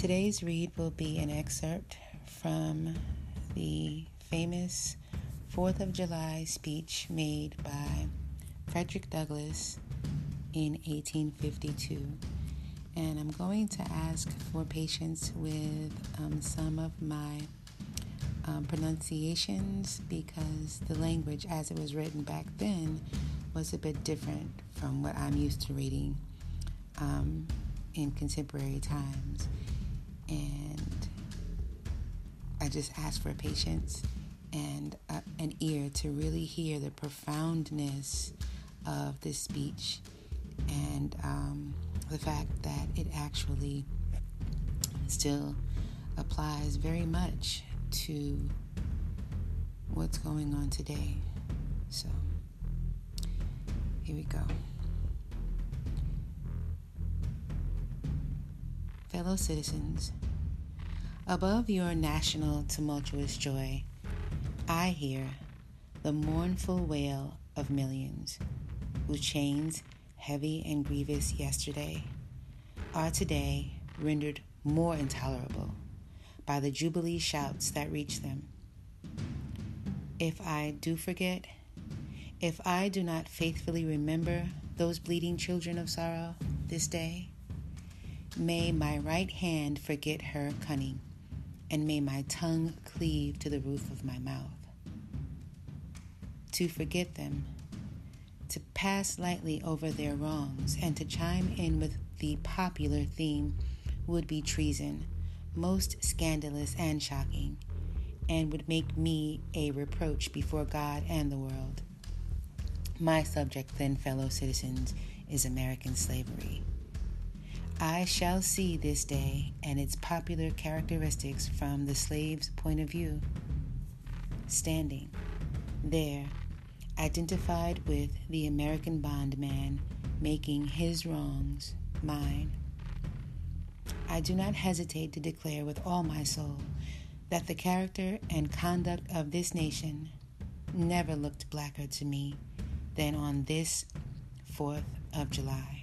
Today's read will be an excerpt from the famous 4th of July speech made by Frederick Douglass in 1852. And I'm going to ask for patience with um, some of my um, pronunciations because the language as it was written back then was a bit different from what I'm used to reading um, in contemporary times. And I just ask for patience and uh, an ear to really hear the profoundness of this speech and um, the fact that it actually still applies very much to what's going on today. So, here we go. Fellow citizens, above your national tumultuous joy, I hear the mournful wail of millions whose chains, heavy and grievous yesterday, are today rendered more intolerable by the jubilee shouts that reach them. If I do forget, if I do not faithfully remember those bleeding children of sorrow this day, may my right hand forget her cunning, and may my tongue cleave to the roof of my mouth. To forget them, to pass lightly over their wrongs, and to chime in with the popular theme would be treason most scandalous and shocking, and would make me a reproach before God and the world. My subject, then, fellow citizens, is American slavery. I shall see this day and its popular characteristics from the slave's point of view. Standing there, identified with the American bondman, making his wrongs mine. I do not hesitate to declare with all my soul that the character and conduct of this nation never looked blacker to me than on this 4th of July.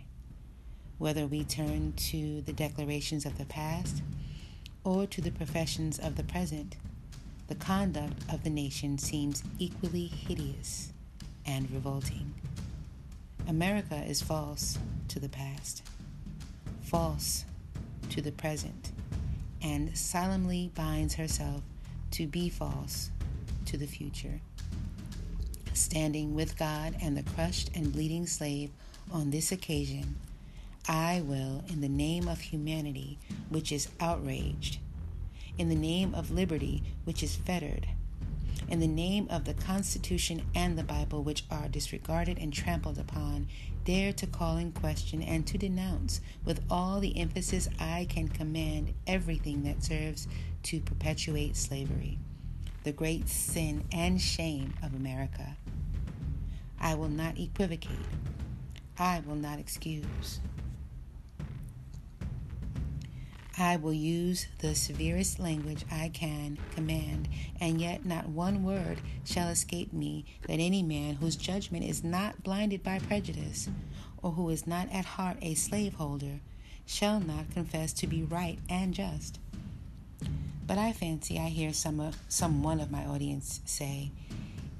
Whether we turn to the declarations of the past or to the professions of the present, the conduct of the nation seems equally hideous and revolting. America is false to the past, false to the present and solemnly binds herself to be false to the future. Standing with God and the crushed and bleeding slave on this occasion, I will, in the name of humanity, which is outraged, in the name of liberty, which is fettered, in the name of the Constitution and the Bible, which are disregarded and trampled upon, dare to call in question and to denounce with all the emphasis I can command everything that serves to perpetuate slavery, the great sin and shame of America. I will not equivocate. I will not excuse. I will use the severest language I can command, and yet not one word shall escape me that any man whose judgment is not blinded by prejudice, or who is not at heart a slaveholder, shall not confess to be right and just. But I fancy I hear some of, some one of my audience say,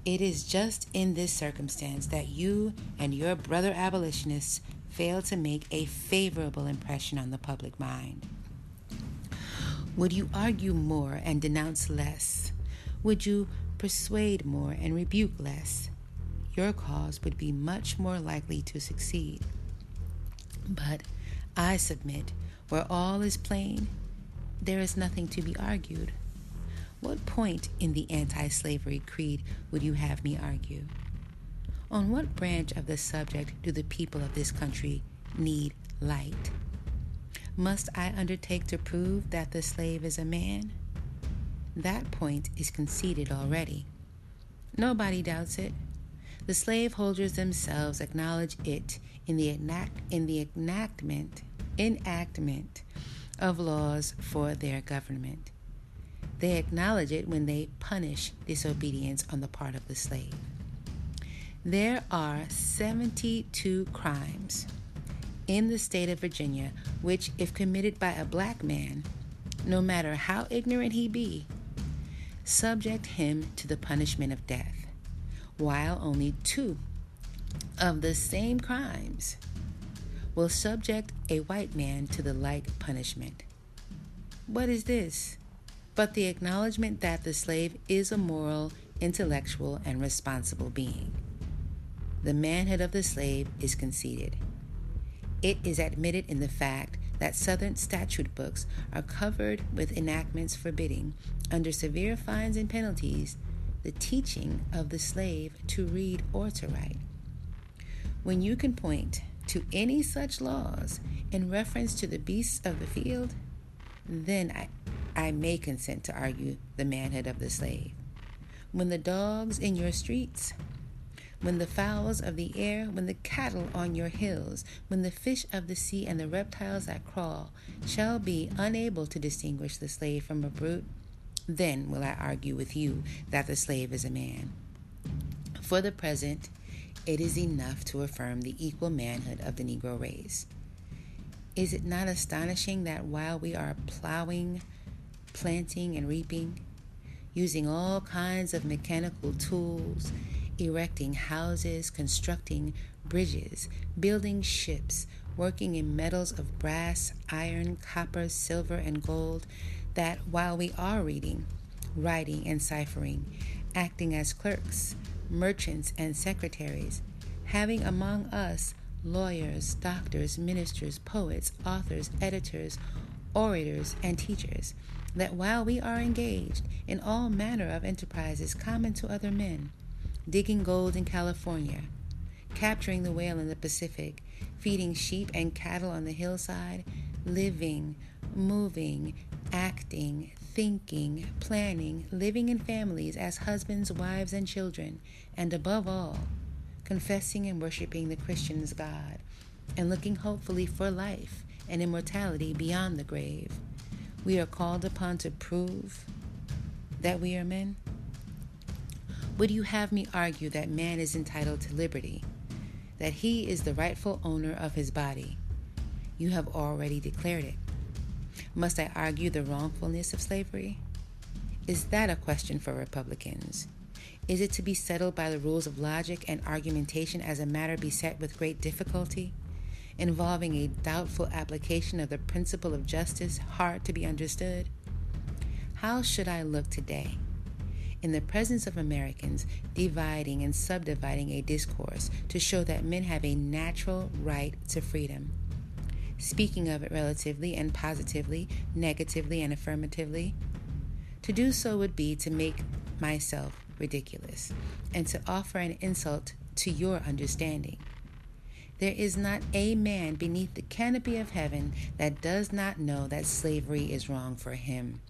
it is just in this circumstance that you and your brother abolitionists fail to make a favorable impression on the public mind. Would you argue more and denounce less? Would you persuade more and rebuke less? Your cause would be much more likely to succeed. But I submit, where all is plain, there is nothing to be argued. What point in the anti slavery creed would you have me argue? On what branch of the subject do the people of this country need light? Must I undertake to prove that the slave is a man? That point is conceded already. Nobody doubts it. The slaveholders themselves acknowledge it in the, enact, in the enactment, enactment of laws for their government. They acknowledge it when they punish disobedience on the part of the slave. There are 72 crimes in the state of Virginia, which, if committed by a black man, no matter how ignorant he be, subject him to the punishment of death, while only two of the same crimes will subject a white man to the like punishment. What is this? But the acknowledgement that the slave is a moral, intellectual, and responsible being. The manhood of the slave is conceded. It is admitted in the fact that Southern statute books are covered with enactments forbidding, under severe fines and penalties, the teaching of the slave to read or to write. When you can point to any such laws in reference to the beasts of the field, then I, I may consent to argue the manhood of the slave. When the dogs in your streets when the fowls of the air, when the cattle on your hills, when the fish of the sea and the reptiles that crawl shall be unable to distinguish the slave from a brute, then will I argue with you that the slave is a man. For the present, it is enough to affirm the equal manhood of the Negro race. Is it not astonishing that while we are plowing, planting, and reaping, using all kinds of mechanical tools, erecting houses, constructing bridges, building ships, working in metals of brass, iron, copper, silver, and gold, that while we are reading, writing, and ciphering, acting as clerks, merchants, and secretaries, having among us lawyers, doctors, ministers, poets, authors, editors, orators, and teachers, that while we are engaged in all manner of enterprises common to other men, digging gold in California, capturing the whale in the Pacific, feeding sheep and cattle on the hillside, living, moving, acting, thinking, planning, living in families as husbands, wives, and children, and above all, confessing and worshiping the Christian's God, and looking hopefully for life and immortality beyond the grave. We are called upon to prove that we are men. Would you have me argue that man is entitled to liberty, that he is the rightful owner of his body? You have already declared it. Must I argue the wrongfulness of slavery? Is that a question for Republicans? Is it to be settled by the rules of logic and argumentation as a matter beset with great difficulty, involving a doubtful application of the principle of justice hard to be understood? How should I look today? In the presence of Americans, dividing and subdividing a discourse to show that men have a natural right to freedom. Speaking of it relatively and positively, negatively and affirmatively, to do so would be to make myself ridiculous and to offer an insult to your understanding. There is not a man beneath the canopy of heaven that does not know that slavery is wrong for him.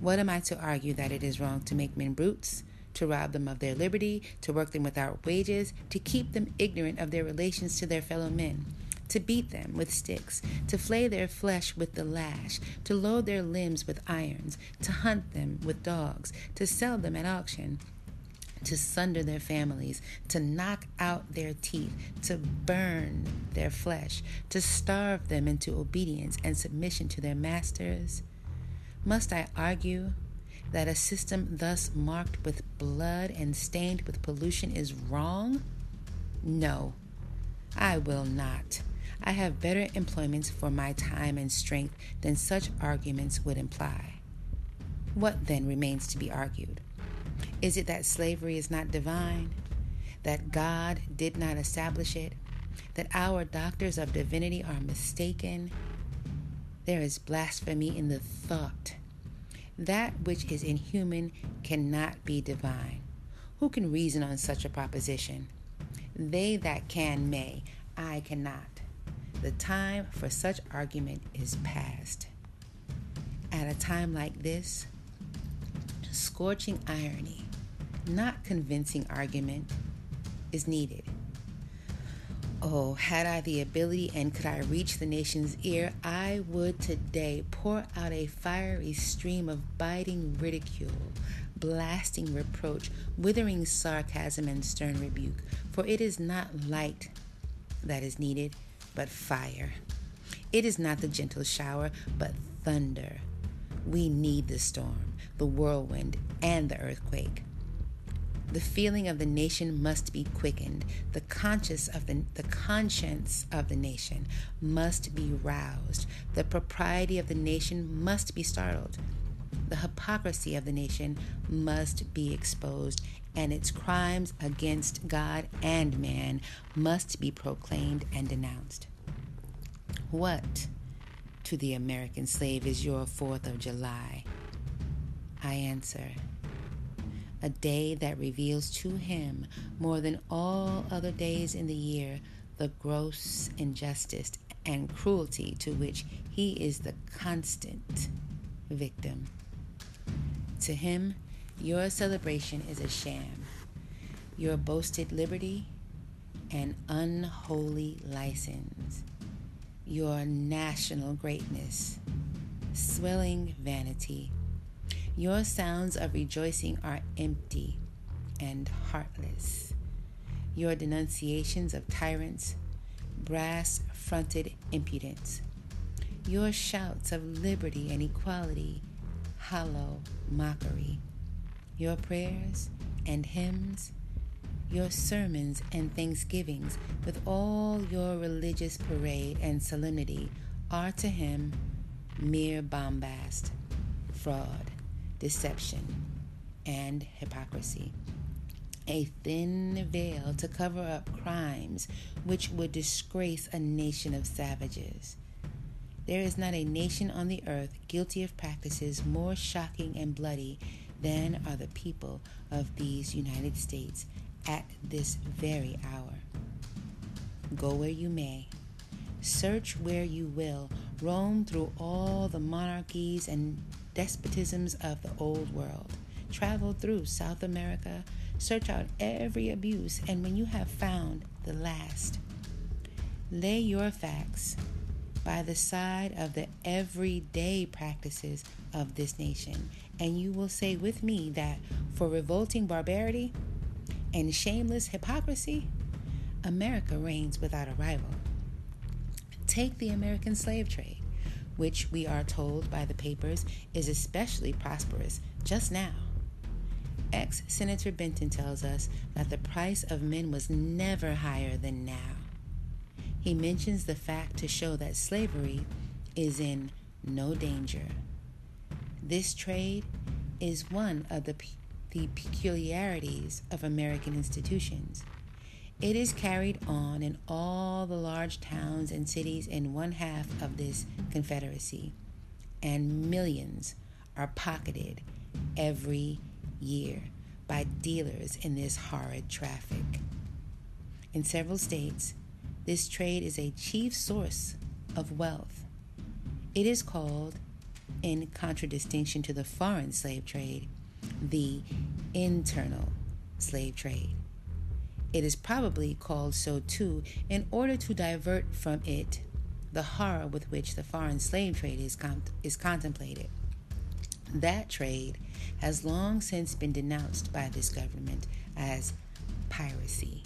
What am I to argue that it is wrong to make men brutes, to rob them of their liberty, to work them without wages, to keep them ignorant of their relations to their fellow men? to beat them with sticks, to flay their flesh with the lash, to load their limbs with irons, to hunt them with dogs, to sell them at auction, to sunder their families, to knock out their teeth, to burn their flesh, to starve them into obedience and submission to their masters. Must I argue that a system thus marked with blood and stained with pollution is wrong? No, I will not. I have better employments for my time and strength than such arguments would imply. What then remains to be argued? Is it that slavery is not divine? That God did not establish it? That our doctors of divinity are mistaken? There is blasphemy in the thought. That which is inhuman cannot be divine. Who can reason on such a proposition? They that can may, I cannot. The time for such argument is past. At a time like this, scorching irony, not convincing argument, is needed. Oh, had I the ability and could I reach the nation's ear, I would today pour out a fiery stream of biting ridicule, blasting reproach, withering sarcasm, and stern rebuke. For it is not light that is needed, but fire. It is not the gentle shower, but thunder. We need the storm, the whirlwind, and the earthquake. The feeling of the nation must be quickened. The conscience of the, the conscience of the nation must be roused. The propriety of the nation must be startled. The hypocrisy of the nation must be exposed, and its crimes against God and man must be proclaimed and denounced. What to the American slave is your 4th of July? I answer, a day that reveals to him more than all other days in the year the gross injustice and cruelty to which he is the constant victim. To him, your celebration is a sham, your boasted liberty an unholy license, your national greatness, swelling vanity your sounds of rejoicing are empty and heartless. Your denunciations of tyrants, brass fronted impudence. Your shouts of liberty and equality, hollow mockery. Your prayers and hymns, your sermons and thanksgivings, with all your religious parade and solemnity, are to him mere bombast, fraud, deception, and hypocrisy. A thin veil to cover up crimes which would disgrace a nation of savages. There is not a nation on the earth guilty of practices more shocking and bloody than are the people of these United States at this very hour. Go where you may, search where you will, roam through all the monarchies and despotisms of the old world. Travel through South America, search out every abuse, and when you have found the last, lay your facts by the side of the everyday practices of this nation, and you will say with me that for revolting barbarity and shameless hypocrisy, America reigns without a rival. Take the American slave trade which we are told by the papers is especially prosperous just now. Ex Senator Benton tells us that the price of men was never higher than now. He mentions the fact to show that slavery is in no danger. This trade is one of the, the peculiarities of American institutions. It is carried on in all the large towns and cities in one half of this Confederacy, and millions are pocketed every year by dealers in this horrid traffic. In several states, this trade is a chief source of wealth. It is called, in contradistinction to the foreign slave trade, the internal slave trade. It is probably called so too in order to divert from it the horror with which the foreign slave trade is, com- is contemplated. That trade has long since been denounced by this government as piracy.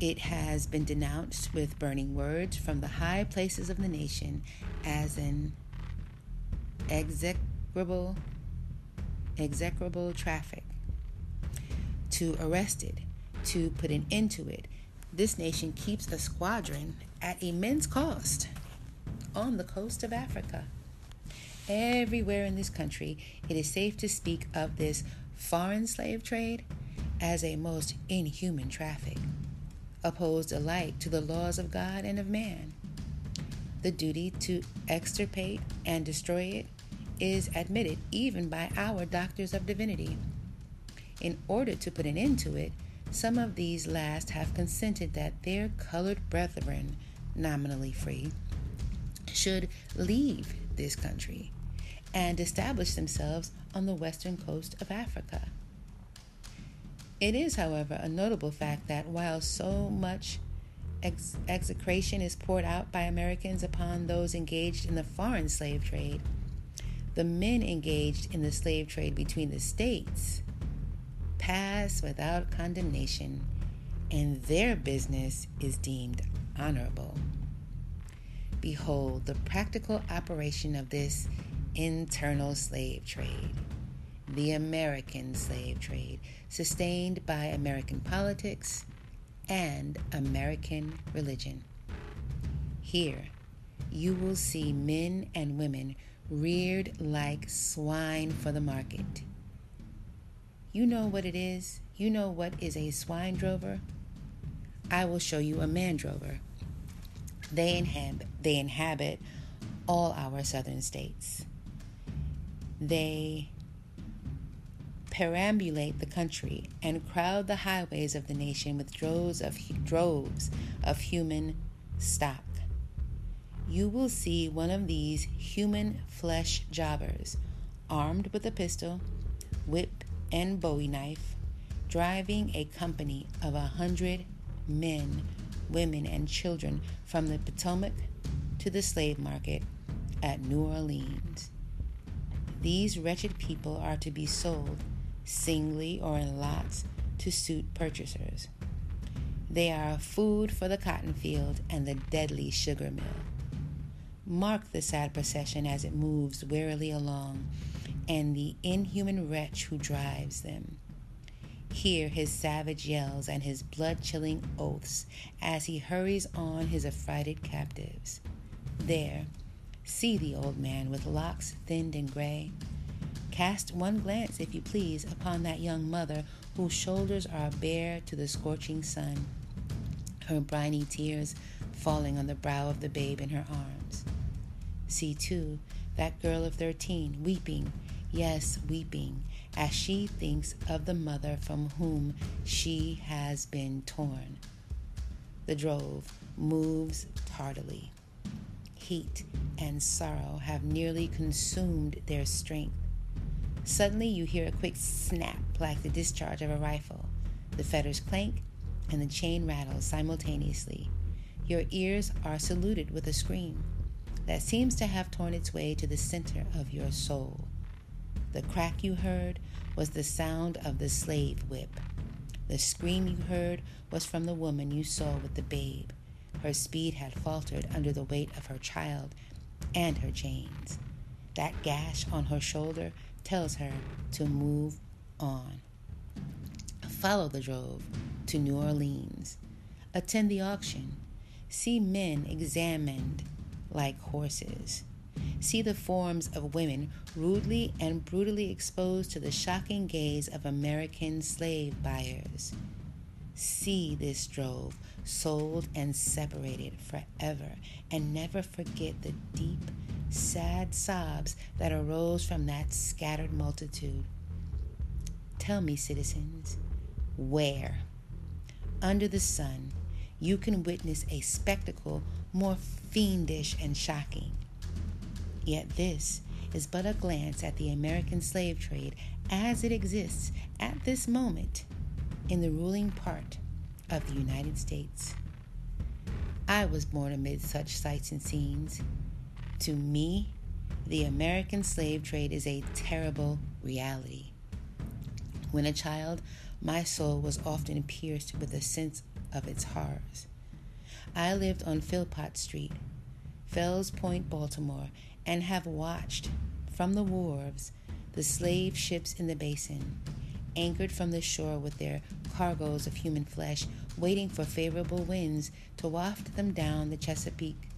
It has been denounced with burning words from the high places of the nation as an execrable, execrable traffic. To arrest it to put an end to it. This nation keeps a squadron at immense cost on the coast of Africa. Everywhere in this country, it is safe to speak of this foreign slave trade as a most inhuman traffic, opposed alike to the laws of God and of man. The duty to extirpate and destroy it is admitted even by our doctors of divinity. In order to put an end to it, some of these last have consented that their colored brethren, nominally free, should leave this country and establish themselves on the western coast of Africa. It is, however, a notable fact that while so much ex- execration is poured out by Americans upon those engaged in the foreign slave trade, the men engaged in the slave trade between the states pass without condemnation, and their business is deemed honorable. behold the practical operation of this internal slave trade, the American slave trade, sustained by American politics and American religion. Here, you will see men and women reared like swine for the market. You know what it is? You know what is a swine drover? I will show you a man drover. They inhabit, they inhabit all our southern states. They perambulate the country and crowd the highways of the nation with droves of droves of human stock. You will see one of these human flesh jobbers, armed with a pistol, whip, and bowie knife, driving a company of a hundred men, women, and children from the Potomac to the slave market at New Orleans. These wretched people are to be sold singly or in lots to suit purchasers. They are food for the cotton field and the deadly sugar mill. Mark the sad procession as it moves wearily along, and the inhuman wretch who drives them. Hear his savage yells and his blood chilling oaths as he hurries on his affrighted captives. There, see the old man with locks thinned and gray, Cast one glance, if you please, upon that young mother whose shoulders are bare to the scorching sun, her briny tears falling on the brow of the babe in her arms. See, too, that girl of thirteen weeping, yes, weeping, as she thinks of the mother from whom she has been torn. The drove moves tardily. Heat and sorrow have nearly consumed their strength. Suddenly, you hear a quick snap like the discharge of a rifle. The fetters clank and the chain rattles simultaneously. Your ears are saluted with a scream that seems to have torn its way to the center of your soul. The crack you heard was the sound of the slave whip. The scream you heard was from the woman you saw with the babe. Her speed had faltered under the weight of her child and her chains. That gash on her shoulder tells her to move on. Follow the drove to New Orleans. Attend the auction. See men examined like horses. See the forms of women rudely and brutally exposed to the shocking gaze of American slave buyers. See this drove sold and separated forever, and never forget the deep sad sobs that arose from that scattered multitude. Tell me, citizens, where, under the sun, you can witness a spectacle more fiendish and shocking. Yet this is but a glance at the American slave trade as it exists at this moment in the ruling part of the United States. I was born amid such sights and scenes. To me, the American slave trade is a terrible reality. When a child, my soul was often pierced with a sense of its horrors. I lived on Philpot Street, Fells Point, Baltimore, and have watched from the wharves the slave ships in the basin, anchored from the shore with their cargoes of human flesh, waiting for favorable winds to waft them down the Chesapeake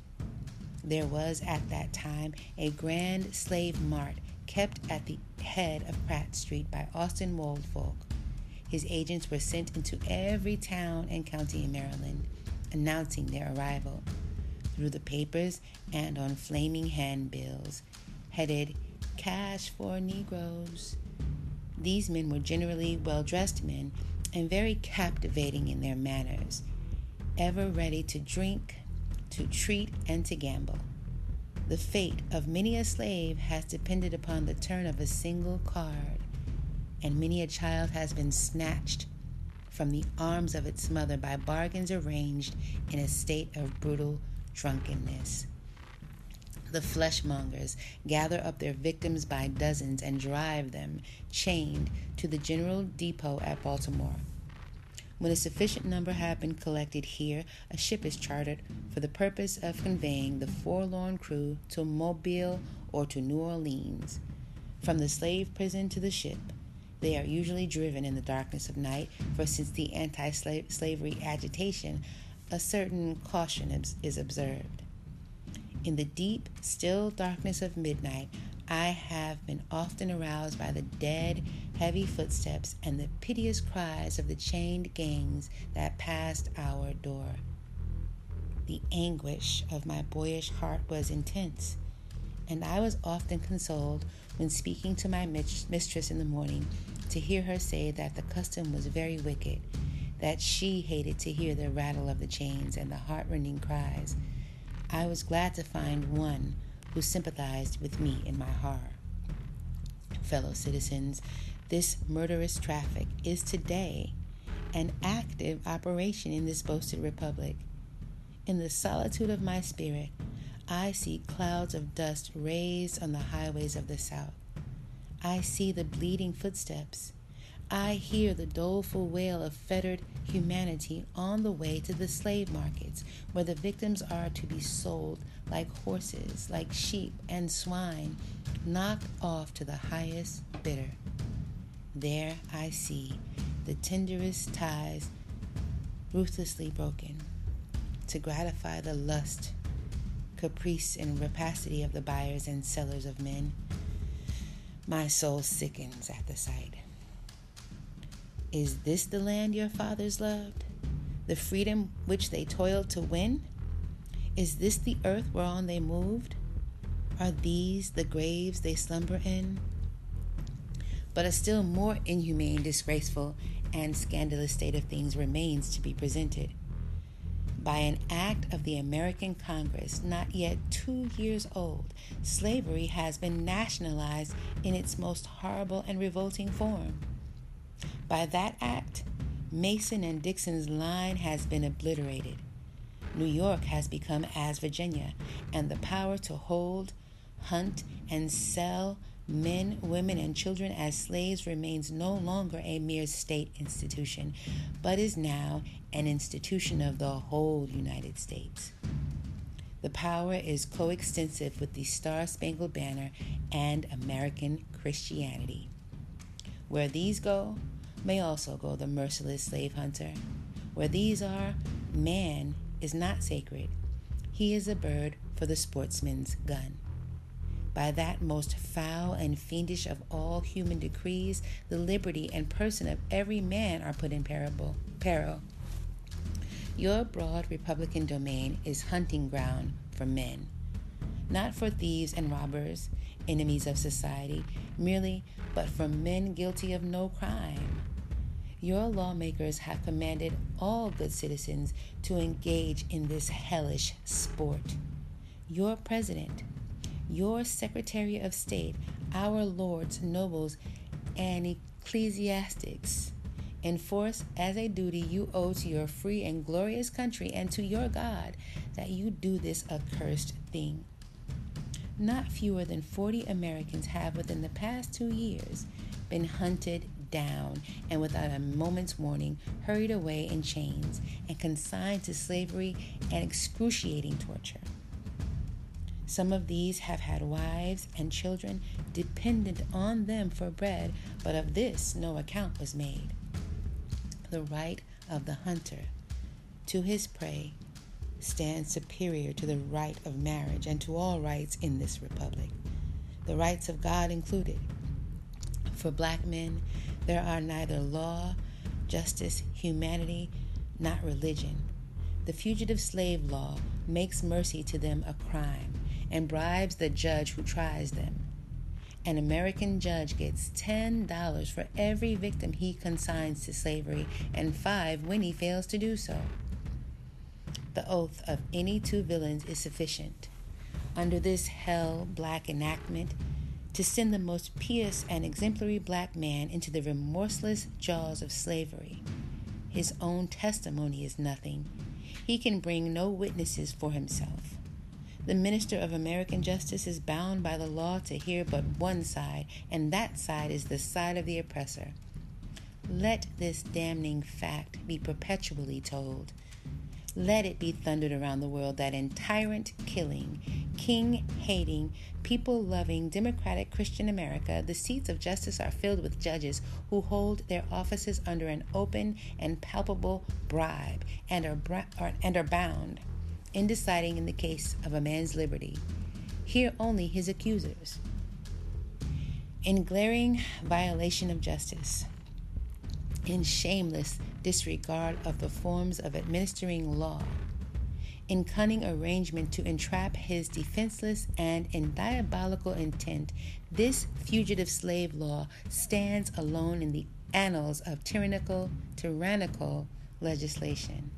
there was at that time a grand slave mart kept at the head of Pratt Street by Austin Woldfolk. His agents were sent into every town and county in Maryland, announcing their arrival through the papers and on flaming handbills headed Cash for Negroes. These men were generally well dressed men and very captivating in their manners, ever ready to drink, to treat, and to gamble. The fate of many a slave has depended upon the turn of a single card, and many a child has been snatched from the arms of its mother by bargains arranged in a state of brutal drunkenness. The fleshmongers gather up their victims by dozens and drive them, chained, to the general depot at Baltimore. When a sufficient number have been collected here, a ship is chartered for the purpose of conveying the forlorn crew to Mobile or to New Orleans. From the slave prison to the ship, they are usually driven in the darkness of night, for since the anti slavery agitation, a certain caution is observed. In the deep, still darkness of midnight, I have been often aroused by the dead, heavy footsteps and the piteous cries of the chained gangs that passed our door. The anguish of my boyish heart was intense, and I was often consoled when speaking to my mistress in the morning to hear her say that the custom was very wicked, that she hated to hear the rattle of the chains and the heartrending cries. I was glad to find one who sympathized with me in my horror. Fellow citizens, this murderous traffic is today an active operation in this boasted republic. In the solitude of my spirit, I see clouds of dust raised on the highways of the South. I see the bleeding footsteps. I hear the doleful wail of fettered humanity on the way to the slave markets, where the victims are to be sold like horses, like sheep and swine, knocked off to the highest bidder. There I see the tenderest ties ruthlessly broken to gratify the lust, caprice, and rapacity of the buyers and sellers of men. My soul sickens at the sight. Is this the land your fathers loved? The freedom which they toiled to win? Is this the earth whereon they moved? Are these the graves they slumber in? But a still more inhumane, disgraceful, and scandalous state of things remains to be presented by an act of the American Congress not yet two years old, slavery has been nationalized in its most horrible and revolting form. By that act, Mason and Dixon's line has been obliterated. New York has become as Virginia, and the power to hold, hunt, and sell men, women, and children as slaves remains no longer a mere state institution, but is now an institution of the whole United States. The power is coextensive with the Star Spangled Banner and American Christianity. Where these go, may also go the merciless slave hunter. Where these are, man is not sacred. He is a bird for the sportsman's gun. By that most foul and fiendish of all human decrees, the liberty and person of every man are put in peril. Your broad Republican domain is hunting ground for men, not for thieves and robbers, enemies of society, merely, but for men guilty of no crime. Your lawmakers have commanded all good citizens to engage in this hellish sport. Your president, your Secretary of State, our lords, nobles, and ecclesiastics, enforce as a duty you owe to your free and glorious country and to your God that you do this accursed thing. Not fewer than 40 Americans have within the past two years been hunted down and without a moment's warning hurried away in chains and consigned to slavery and excruciating torture. Some of these have had wives and children dependent on them for bread, but of this no account was made. The right of the hunter to his prey stands superior to the right of marriage and to all rights in this republic, the rights of God included. For black men, there are neither law, justice, humanity, not religion. The fugitive slave law makes mercy to them a crime and bribes the judge who tries them. An American judge gets $10 for every victim he consigns to slavery and 5 when he fails to do so. The oath of any two villains is sufficient. Under this hell black enactment, to send the most pious and exemplary black man into the remorseless jaws of slavery. His own testimony is nothing. He can bring no witnesses for himself. The minister of American justice is bound by the law to hear but one side, and that side is the side of the oppressor. Let this damning fact be perpetually told. Let it be thundered around the world that in tyrant killing, king hating, people loving, democratic Christian America, the seats of justice are filled with judges who hold their offices under an open and palpable bribe and are, bra- and are bound in deciding in the case of a man's liberty. Hear only his accusers. In glaring violation of justice, in shameless disregard of the forms of administering law, in cunning arrangement to entrap his defenseless, and in diabolical intent, this fugitive slave law stands alone in the annals of tyrannical, tyrannical legislation.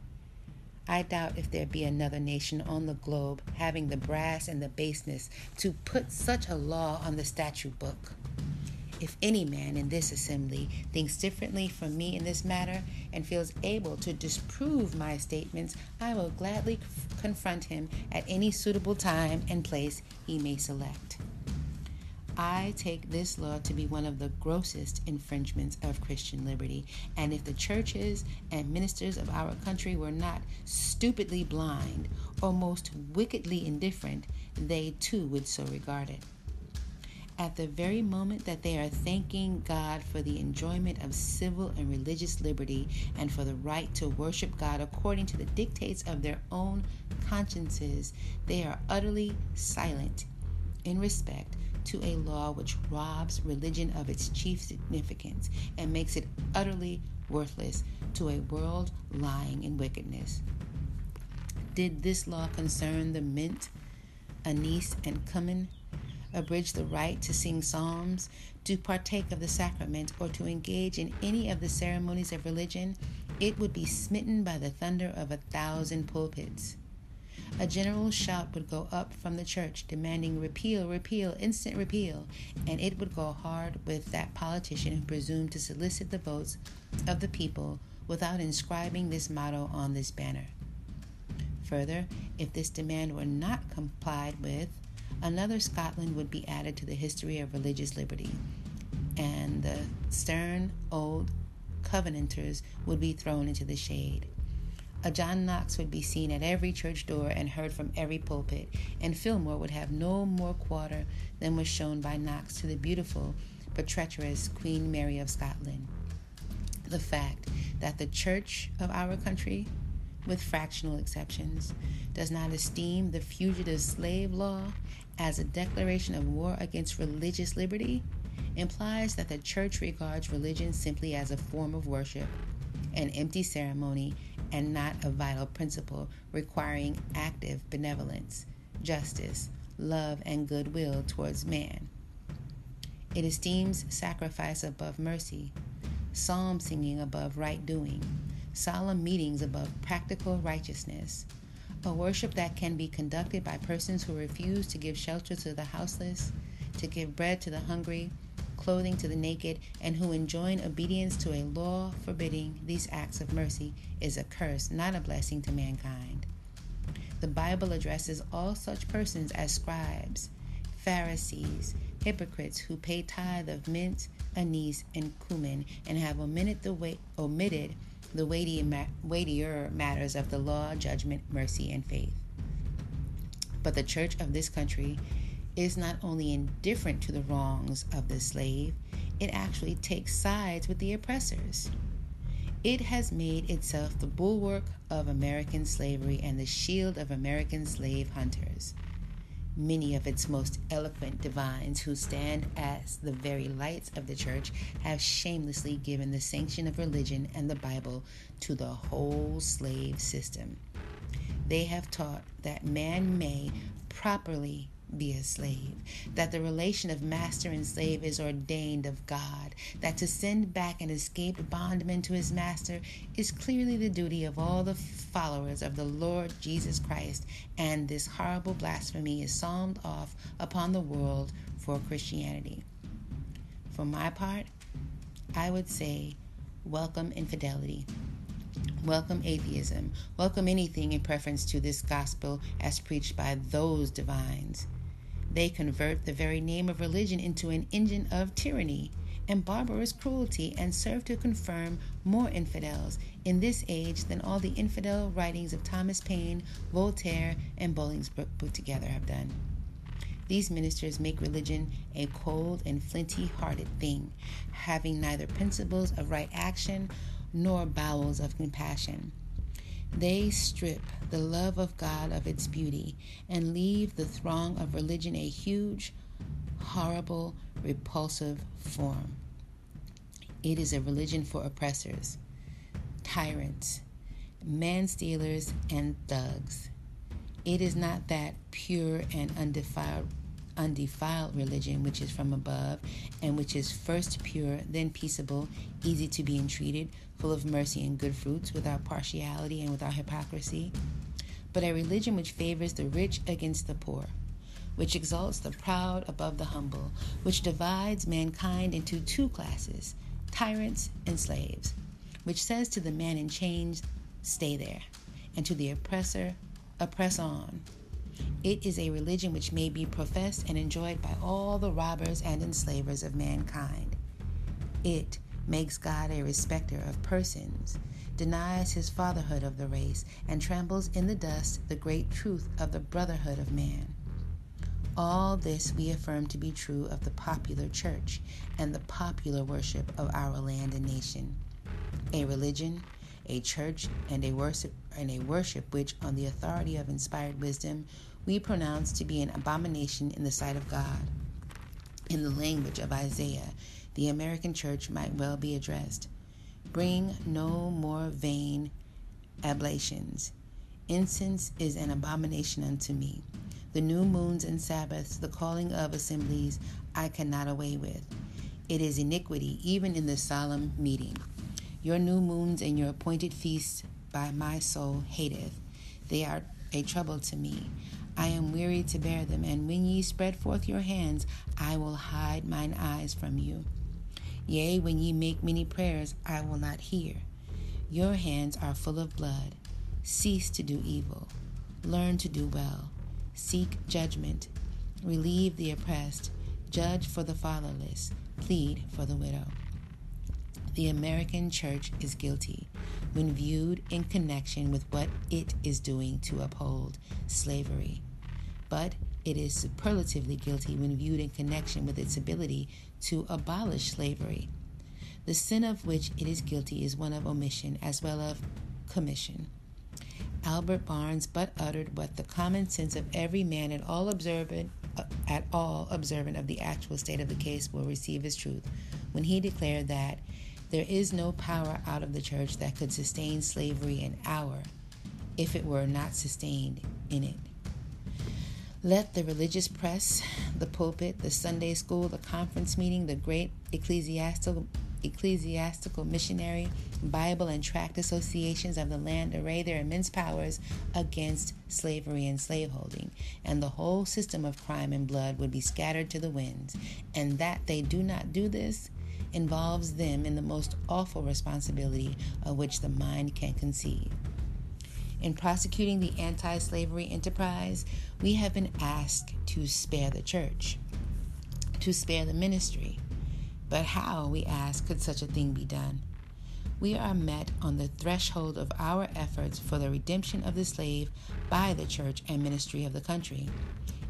I doubt if there be another nation on the globe having the brass and the baseness to put such a law on the statute book. If any man in this assembly thinks differently from me in this matter and feels able to disprove my statements, I will gladly confront him at any suitable time and place he may select. I take this law to be one of the grossest infringements of Christian liberty, and if the churches and ministers of our country were not stupidly blind or most wickedly indifferent, they too would so regard it at the very moment that they are thanking God for the enjoyment of civil and religious liberty and for the right to worship God according to the dictates of their own consciences, they are utterly silent in respect to a law which robs religion of its chief significance and makes it utterly worthless to a world lying in wickedness. Did this law concern the mint, anise, and cumin? Abridge the right to sing psalms, to partake of the sacrament, or to engage in any of the ceremonies of religion, it would be smitten by the thunder of a thousand pulpits. A general shout would go up from the church demanding repeal, repeal, instant repeal, and it would go hard with that politician who presumed to solicit the votes of the people without inscribing this motto on this banner. Further, if this demand were not complied with, another Scotland would be added to the history of religious liberty, and the stern old Covenanters would be thrown into the shade. A John Knox would be seen at every church door and heard from every pulpit, and Fillmore would have no more quarter than was shown by Knox to the beautiful but treacherous Queen Mary of Scotland. The fact that the church of our country, with fractional exceptions, does not esteem the fugitive slave law as a declaration of war against religious liberty implies that the church regards religion simply as a form of worship, an empty ceremony, and not a vital principle requiring active benevolence, justice, love, and goodwill towards man. It esteems sacrifice above mercy, psalm singing above right doing, solemn meetings above practical righteousness, a worship that can be conducted by persons who refuse to give shelter to the houseless, to give bread to the hungry, clothing to the naked, and who enjoin obedience to a law forbidding these acts of mercy is a curse, not a blessing to mankind. The Bible addresses all such persons as scribes, Pharisees, hypocrites who pay tithe of mint, anise, and cumin, and have omitted the way, omitted the weightier matters of the law, judgment, mercy, and faith. But the church of this country is not only indifferent to the wrongs of the slave, it actually takes sides with the oppressors. It has made itself the bulwark of American slavery and the shield of American slave hunters. Many of its most eloquent divines, who stand as the very lights of the church, have shamelessly given the sanction of religion and the Bible to the whole slave system. They have taught that man may properly be a slave, that the relation of master and slave is ordained of God, that to send back an escaped bondman to his master is clearly the duty of all the followers of the Lord Jesus Christ, and this horrible blasphemy is psalmed off upon the world for Christianity. For my part, I would say, welcome infidelity. Welcome atheism. Welcome anything in preference to this gospel as preached by those divines. They convert the very name of religion into an engine of tyranny and barbarous cruelty and serve to confirm more infidels in this age than all the infidel writings of Thomas Paine, Voltaire, and Bolingbroke put together have done. These ministers make religion a cold and flinty hearted thing, having neither principles of right action nor bowels of compassion. They strip the love of God of its beauty and leave the throng of religion a huge, horrible, repulsive form. It is a religion for oppressors, tyrants, man stealers, and thugs. It is not that pure and undefiled undefiled religion which is from above and which is first pure, then peaceable, easy to be entreated, full of mercy and good fruits, without partiality and without hypocrisy, but a religion which favors the rich against the poor, which exalts the proud above the humble, which divides mankind into two classes, tyrants and slaves, which says to the man in chains, Stay there, and to the oppressor, Oppress on. It is a religion which may be professed and enjoyed by all the robbers and enslavers of mankind. It makes God a respecter of persons, denies his fatherhood of the race, and tramples in the dust the great truth of the brotherhood of man. All this we affirm to be true of the popular church and the popular worship of our land and nation. A religion, a church, and a worship and a worship which, on the authority of inspired wisdom, we pronounce to be an abomination in the sight of God. In the language of Isaiah, the American church might well be addressed Bring no more vain oblations. Incense is an abomination unto me. The new moons and Sabbaths, the calling of assemblies, I cannot away with. It is iniquity even in the solemn meeting. Your new moons and your appointed feasts by my soul hateth. They are a trouble to me. I am weary to bear them, and when ye spread forth your hands, I will hide mine eyes from you. Yea, when ye make many prayers, I will not hear. Your hands are full of blood. Cease to do evil. Learn to do well. Seek judgment. Relieve the oppressed. Judge for the fatherless. Plead for the widow. The American church is guilty when viewed in connection with what it is doing to uphold slavery. But it is superlatively guilty when viewed in connection with its ability to abolish slavery. The sin of which it is guilty is one of omission as well as commission. Albert Barnes but uttered what the common sense of every man at all observant uh, at all observant of the actual state of the case will receive as truth when he declared that there is no power out of the church that could sustain slavery an hour if it were not sustained in it. Let the religious press, the pulpit, the Sunday school, the conference meeting, the great ecclesiastical ecclesiastical missionary, Bible, and tract associations of the land array their immense powers against slavery and slaveholding, and the whole system of crime and blood would be scattered to the winds. And that they do not do this involves them in the most awful responsibility of which the mind can conceive. In prosecuting the anti slavery enterprise, we have been asked to spare the church, to spare the ministry. But how, we ask, could such a thing be done? We are met on the threshold of our efforts for the redemption of the slave by the church and ministry of the country,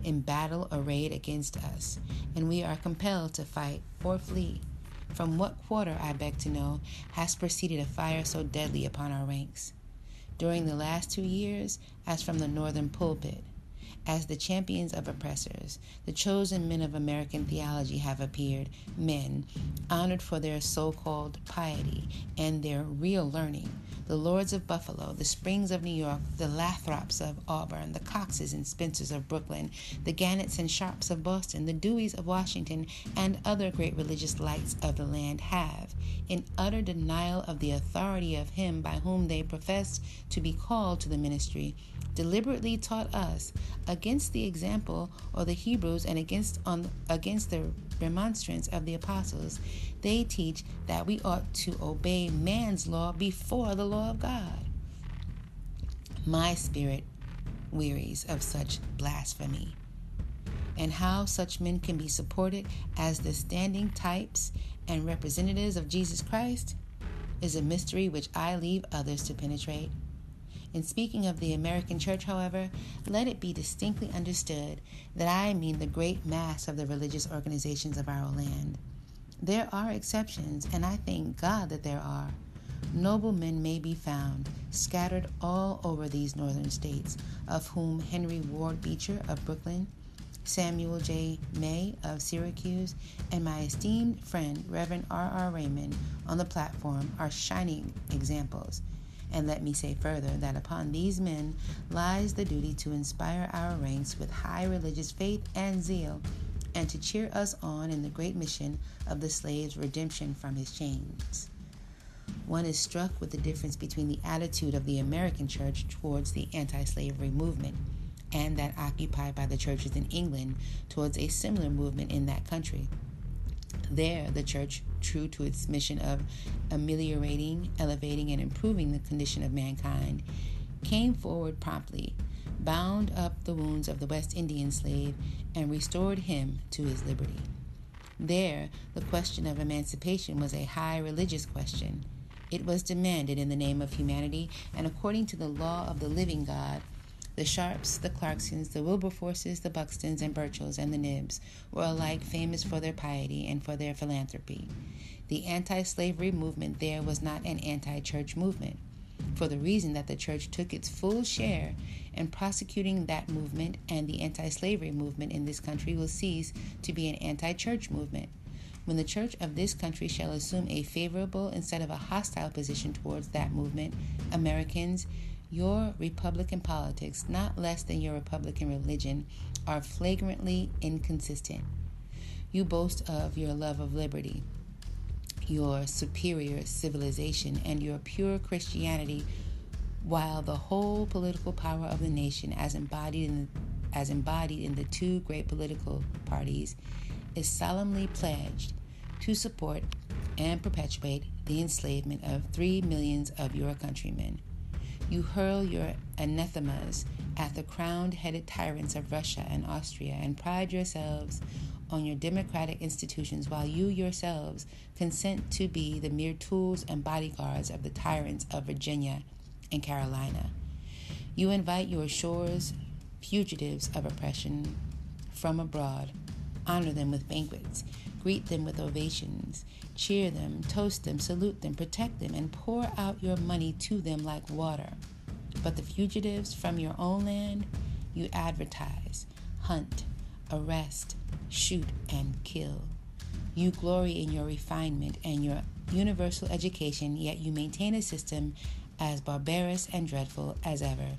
in battle arrayed against us, and we are compelled to fight or flee. From what quarter, I beg to know, has proceeded a fire so deadly upon our ranks? During the last two years, as from the northern pulpit, as the champions of oppressors, the chosen men of American theology have appeared, men honored for their so called piety and their real learning. The Lords of Buffalo, the Springs of New York, the Lathrops of Auburn, the Coxes and Spencers of Brooklyn, the Gannets and Sharps of Boston, the Deweys of Washington, and other great religious lights of the land have, in utter denial of the authority of him by whom they profess to be called to the ministry, deliberately taught us against the example of the Hebrews and against on against the remonstrance of the apostles. They teach that we ought to obey man's law before the law of God. My spirit wearies of such blasphemy. And how such men can be supported as the standing types and representatives of Jesus Christ is a mystery which I leave others to penetrate. In speaking of the American church, however, let it be distinctly understood that I mean the great mass of the religious organizations of our land. There are exceptions, and I thank God that there are. Noble men may be found scattered all over these northern states, of whom Henry Ward Beecher of Brooklyn, Samuel J. May of Syracuse, and my esteemed friend Reverend R. R. Raymond on the platform are shining examples. And let me say further that upon these men lies the duty to inspire our ranks with high religious faith and zeal, and to cheer us on in the great mission of the slave's redemption from his chains. One is struck with the difference between the attitude of the American church towards the anti slavery movement and that occupied by the churches in England towards a similar movement in that country. There, the church, true to its mission of ameliorating, elevating, and improving the condition of mankind, came forward promptly, bound up the wounds of the West Indian slave, and restored him to his liberty. There, the question of emancipation was a high religious question. It was demanded in the name of humanity and according to the law of the living God the Sharps, the Clarksons, the Wilberforces, the Buxtons, and Burchells, and the Knibbs were alike famous for their piety and for their philanthropy. The anti slavery movement there was not an anti church movement, for the reason that the church took its full share in prosecuting that movement, and the anti slavery movement in this country will cease to be an anti church movement. When the church of this country shall assume a favorable instead of a hostile position towards that movement, Americans, your Republican politics, not less than your Republican religion, are flagrantly inconsistent. You boast of your love of liberty, your superior civilization, and your pure Christianity, while the whole political power of the nation, as embodied in the, as embodied in the two great political parties, is solemnly pledged to support and perpetuate the enslavement of three millions of your countrymen. You hurl your anathemas at the crowned headed tyrants of Russia and Austria and pride yourselves on your democratic institutions while you yourselves consent to be the mere tools and bodyguards of the tyrants of Virginia and Carolina. You invite your shores, fugitives of oppression from abroad, honor them with banquets, greet them with ovations, cheer them, toast them, salute them, protect them, and pour out your money to them like water. But the fugitives from your own land, you advertise, hunt, arrest, shoot, and kill. You glory in your refinement and your universal education, yet you maintain a system as barbarous and dreadful as ever,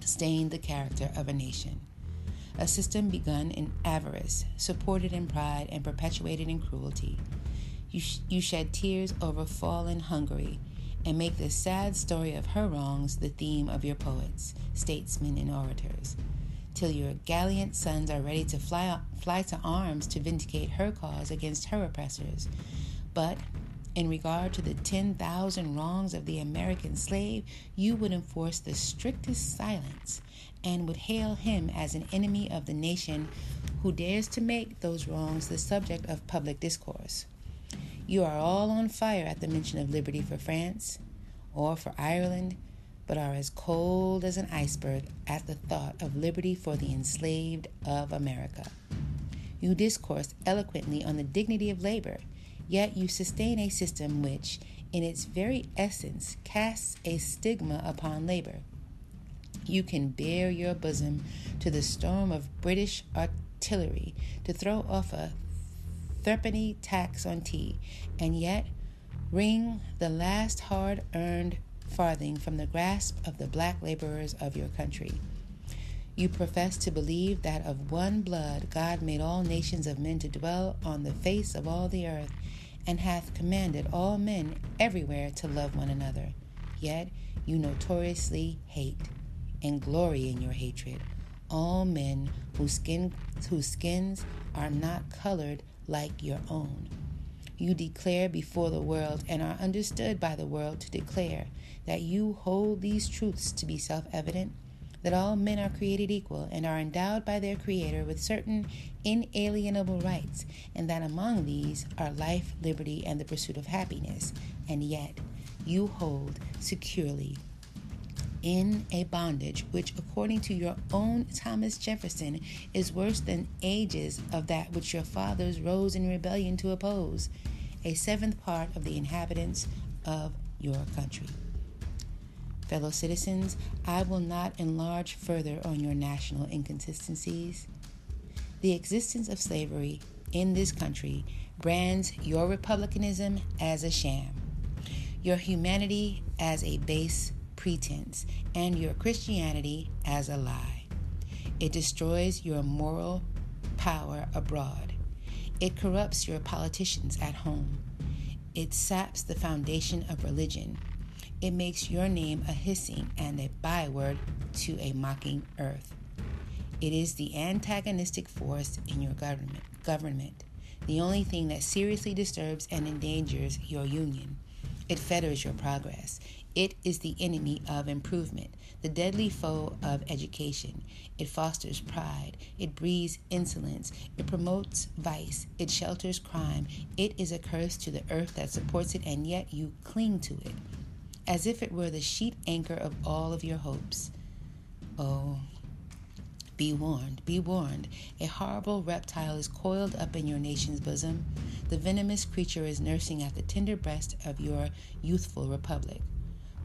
stain the character of a nation. A system begun in avarice, supported in pride, and perpetuated in cruelty. You, sh- you shed tears over fallen Hungary and make the sad story of her wrongs the theme of your poets, statesmen, and orators, till your gallant sons are ready to fly, fly to arms to vindicate her cause against her oppressors. But in regard to the 10,000 wrongs of the American slave, you would enforce the strictest silence and would hail him as an enemy of the nation who dares to make those wrongs the subject of public discourse. You are all on fire at the mention of liberty for France or for Ireland, but are as cold as an iceberg at the thought of liberty for the enslaved of America. You discourse eloquently on the dignity of labor, yet you sustain a system which, in its very essence, casts a stigma upon labor. You can bare your bosom to the storm of British artillery to throw off a threepenny tax on tea, and yet wring the last hard earned farthing from the grasp of the black laborers of your country. You profess to believe that of one blood God made all nations of men to dwell on the face of all the earth, and hath commanded all men everywhere to love one another. Yet you notoriously hate, and glory in your hatred, all men whose, skin, whose skins are not colored like your own. You declare before the world and are understood by the world to declare that you hold these truths to be self evident, that all men are created equal and are endowed by their Creator with certain inalienable rights, and that among these are life, liberty, and the pursuit of happiness, and yet you hold securely in a bondage which, according to your own Thomas Jefferson, is worse than ages of that which your fathers rose in rebellion to oppose, a seventh part of the inhabitants of your country. Fellow citizens, I will not enlarge further on your national inconsistencies. The existence of slavery in this country brands your republicanism as a sham, your humanity as a base pretense and your Christianity as a lie. It destroys your moral power abroad. It corrupts your politicians at home. It saps the foundation of religion. It makes your name a hissing and a byword to a mocking earth. It is the antagonistic force in your government, government, the only thing that seriously disturbs and endangers your union. It fetters your progress. It is the enemy of improvement, the deadly foe of education. It fosters pride. It breeds insolence. It promotes vice. It shelters crime. It is a curse to the earth that supports it, and yet you cling to it as if it were the sheet anchor of all of your hopes. Oh, be warned, be warned. A horrible reptile is coiled up in your nation's bosom. The venomous creature is nursing at the tender breast of your youthful republic.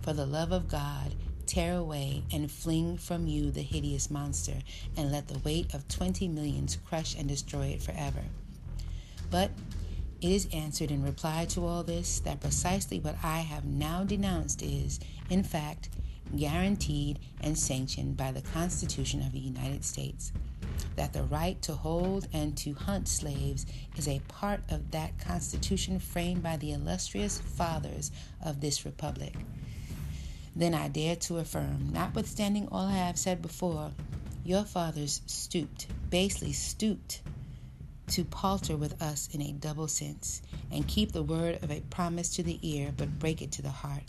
For the love of God, tear away and fling from you the hideous monster, and let the weight of twenty millions crush and destroy it forever. But it is answered in reply to all this that precisely what I have now denounced is, in fact, guaranteed and sanctioned by the Constitution of the United States. That the right to hold and to hunt slaves is a part of that Constitution framed by the illustrious fathers of this Republic then I dare to affirm, notwithstanding all I have said before, your fathers stooped, basely stooped, to palter with us in a double sense, and keep the word of a promise to the ear, but break it to the heart.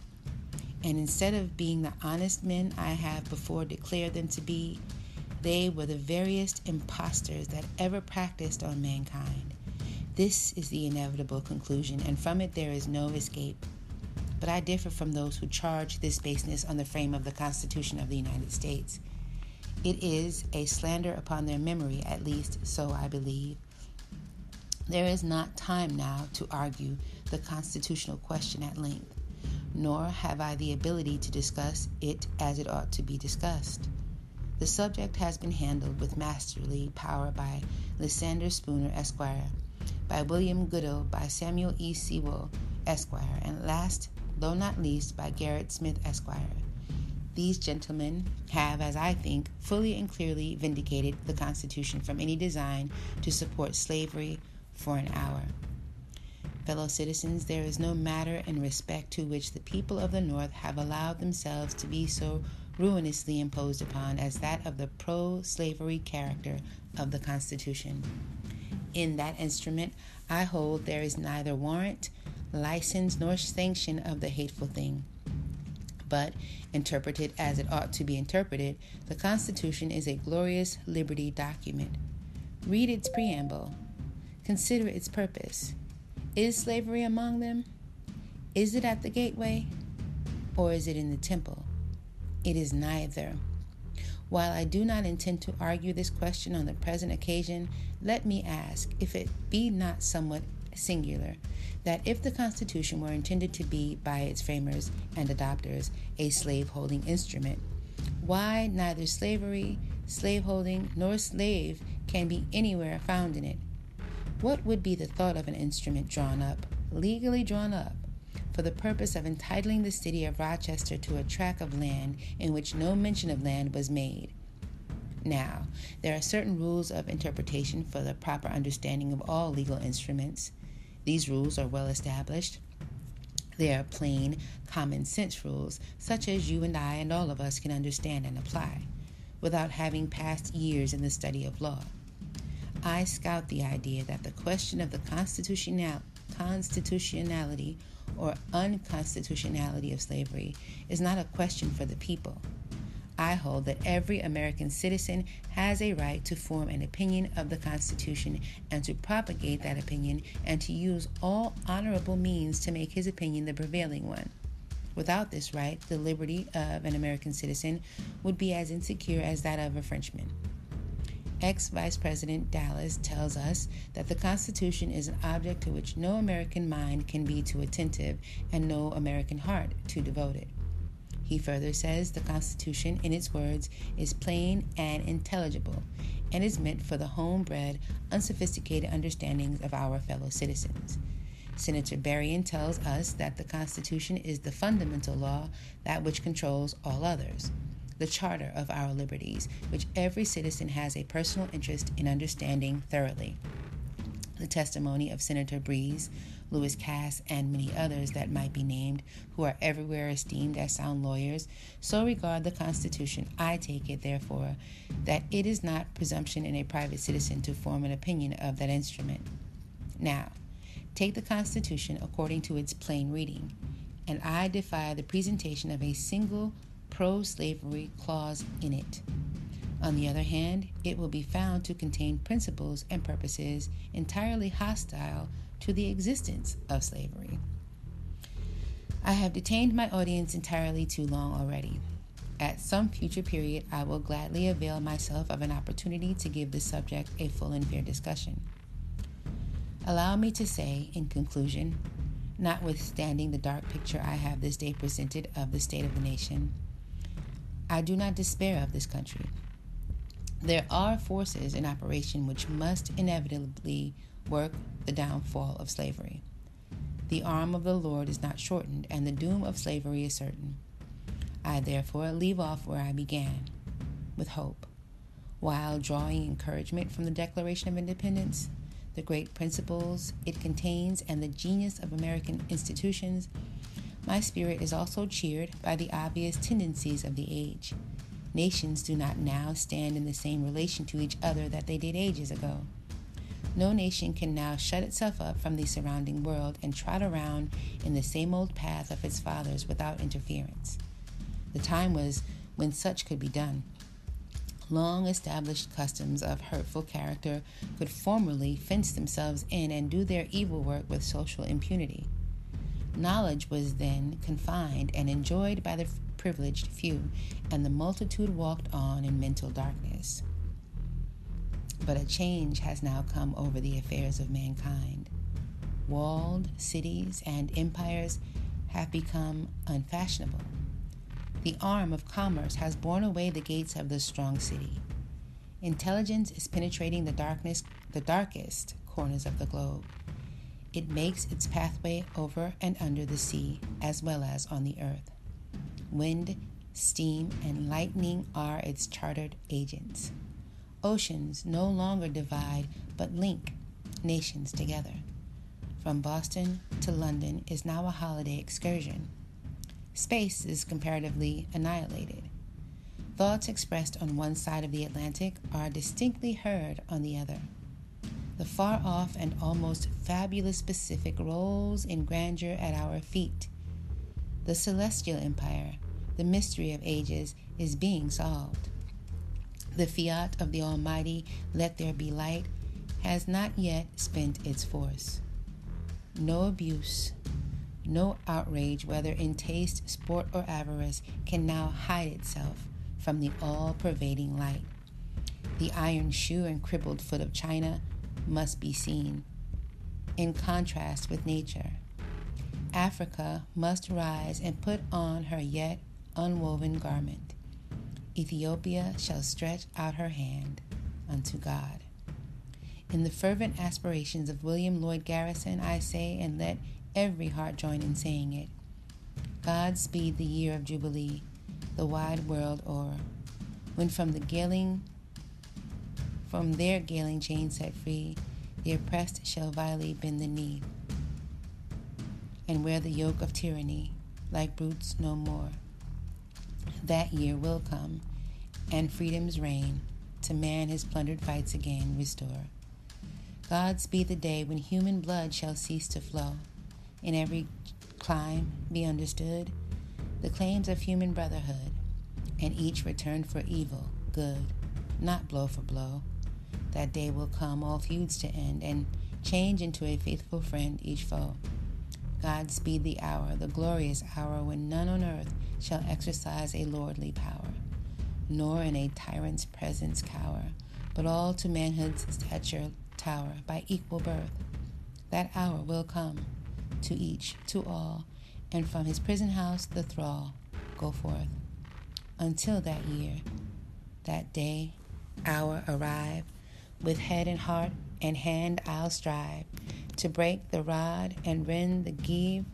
And instead of being the honest men I have before declared them to be, they were the veriest impostors that ever practiced on mankind. This is the inevitable conclusion, and from it there is no escape but I differ from those who charge this baseness on the frame of the Constitution of the United States. It is a slander upon their memory, at least, so I believe. There is not time now to argue the constitutional question at length, nor have I the ability to discuss it as it ought to be discussed. The subject has been handled with masterly power by Lysander Spooner, Esquire, by William Goodell, by Samuel E. Sewall, Esquire, and last though not least by Gerrit Smith, Esquire. These gentlemen have, as I think, fully and clearly vindicated the Constitution from any design to support slavery for an hour. Fellow citizens, there is no matter in respect to which the people of the North have allowed themselves to be so ruinously imposed upon as that of the pro slavery character of the Constitution. In that instrument, I hold there is neither warrant license nor sanction of the hateful thing. But, interpreted as it ought to be interpreted, the Constitution is a glorious liberty document. Read its preamble. Consider its purpose. Is slavery among them? Is it at the gateway? Or is it in the temple? It is neither. While I do not intend to argue this question on the present occasion, let me ask if it be not somewhat singular that if the Constitution were intended to be, by its framers and adopters, a slave holding instrument, why neither slavery, slaveholding, nor slave can be anywhere found in it? What would be the thought of an instrument drawn up, legally drawn up, for the purpose of entitling the city of Rochester to a tract of land in which no mention of land was made? Now, there are certain rules of interpretation for the proper understanding of all legal instruments. These rules are well established. They are plain, common sense rules, such as you and I and all of us can understand and apply, without having passed years in the study of law. I scout the idea that the question of the constitutional, constitutionality or unconstitutionality of slavery is not a question for the people. I hold that every American citizen has a right to form an opinion of the Constitution and to propagate that opinion and to use all honorable means to make his opinion the prevailing one. Without this right, the liberty of an American citizen would be as insecure as that of a Frenchman. Ex Vice President Dallas tells us that the Constitution is an object to which no American mind can be too attentive and no American heart too devoted. He further says the Constitution, in its words, is plain and intelligible and is meant for the homebred, unsophisticated understandings of our fellow citizens. Senator Berrien tells us that the Constitution is the fundamental law, that which controls all others, the charter of our liberties, which every citizen has a personal interest in understanding thoroughly. The testimony of Senator Breese Lewis Cass, and many others that might be named, who are everywhere esteemed as sound lawyers, so regard the Constitution. I take it, therefore, that it is not presumption in a private citizen to form an opinion of that instrument. Now, take the Constitution according to its plain reading, and I defy the presentation of a single pro slavery clause in it. On the other hand, it will be found to contain principles and purposes entirely hostile to the existence of slavery. I have detained my audience entirely too long already. At some future period, I will gladly avail myself of an opportunity to give this subject a full and fair discussion. Allow me to say, in conclusion, notwithstanding the dark picture I have this day presented of the state of the nation, I do not despair of this country. There are forces in operation which must inevitably work the downfall of slavery. The arm of the Lord is not shortened, and the doom of slavery is certain. I therefore leave off where I began, with hope, while drawing encouragement from the Declaration of Independence, the great principles it contains, and the genius of American institutions. My spirit is also cheered by the obvious tendencies of the age. Nations do not now stand in the same relation to each other that they did ages ago. No nation can now shut itself up from the surrounding world and trot around in the same old path of its fathers without interference. The time was when such could be done. Long established customs of hurtful character could formerly fence themselves in and do their evil work with social impunity. Knowledge was then confined and enjoyed by the privileged few, and the multitude walked on in mental darkness. But a change has now come over the affairs of mankind. Walled cities and empires have become unfashionable. The arm of commerce has borne away the gates of the strong city. Intelligence is penetrating the darkness, the darkest corners of the globe. It makes its pathway over and under the sea as well as on the earth. Wind, steam, and lightning are its chartered agents. Oceans no longer divide but link nations together. From Boston to London is now a holiday excursion. Space is comparatively annihilated. Thoughts expressed on one side of the Atlantic are distinctly heard on the other. The far off and almost fabulous Pacific rolls in grandeur at our feet. The celestial empire, the mystery of ages, is being solved. The fiat of the Almighty, let there be light, has not yet spent its force. No abuse, no outrage, whether in taste, sport, or avarice, can now hide itself from the all pervading light. The iron shoe and crippled foot of China must be seen in contrast with nature. Africa must rise and put on her yet unwoven garment. Ethiopia shall stretch out her hand unto God. In the fervent aspirations of William Lloyd Garrison, I say, and let every heart join in saying it God speed the year of Jubilee, the wide world o'er, when from the galing, from their galing chains set free, the oppressed shall vilely bend the knee, and wear the yoke of tyranny, like brutes no more that year will come, and freedom's reign to man his plundered fights again restore. God's be the day when human blood shall cease to flow, in every clime be understood the claims of human brotherhood, and each return for evil, good, not blow for blow. That day will come, all feuds to end, and change into a faithful friend each foe. God speed the hour, the glorious hour when none on earth shall exercise a lordly power, nor in a tyrant's presence cower, but all to manhood's stature tower by equal birth. That hour will come to each, to all, and from his prison house the thrall go forth. Until that year, that day, hour arrive, with head and heart and hand I'll strive to break the rod and rend the give,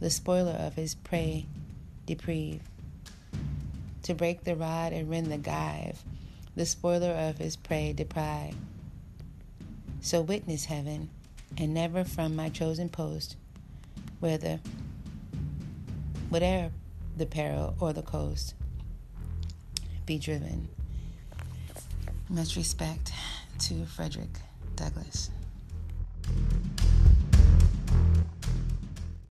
the spoiler of his prey deprive. To break the rod and rend the gyve, the spoiler of his prey deprive. So witness heaven, and never from my chosen post, whether whate'er the peril or the coast, be driven. Much respect to Frederick Douglass.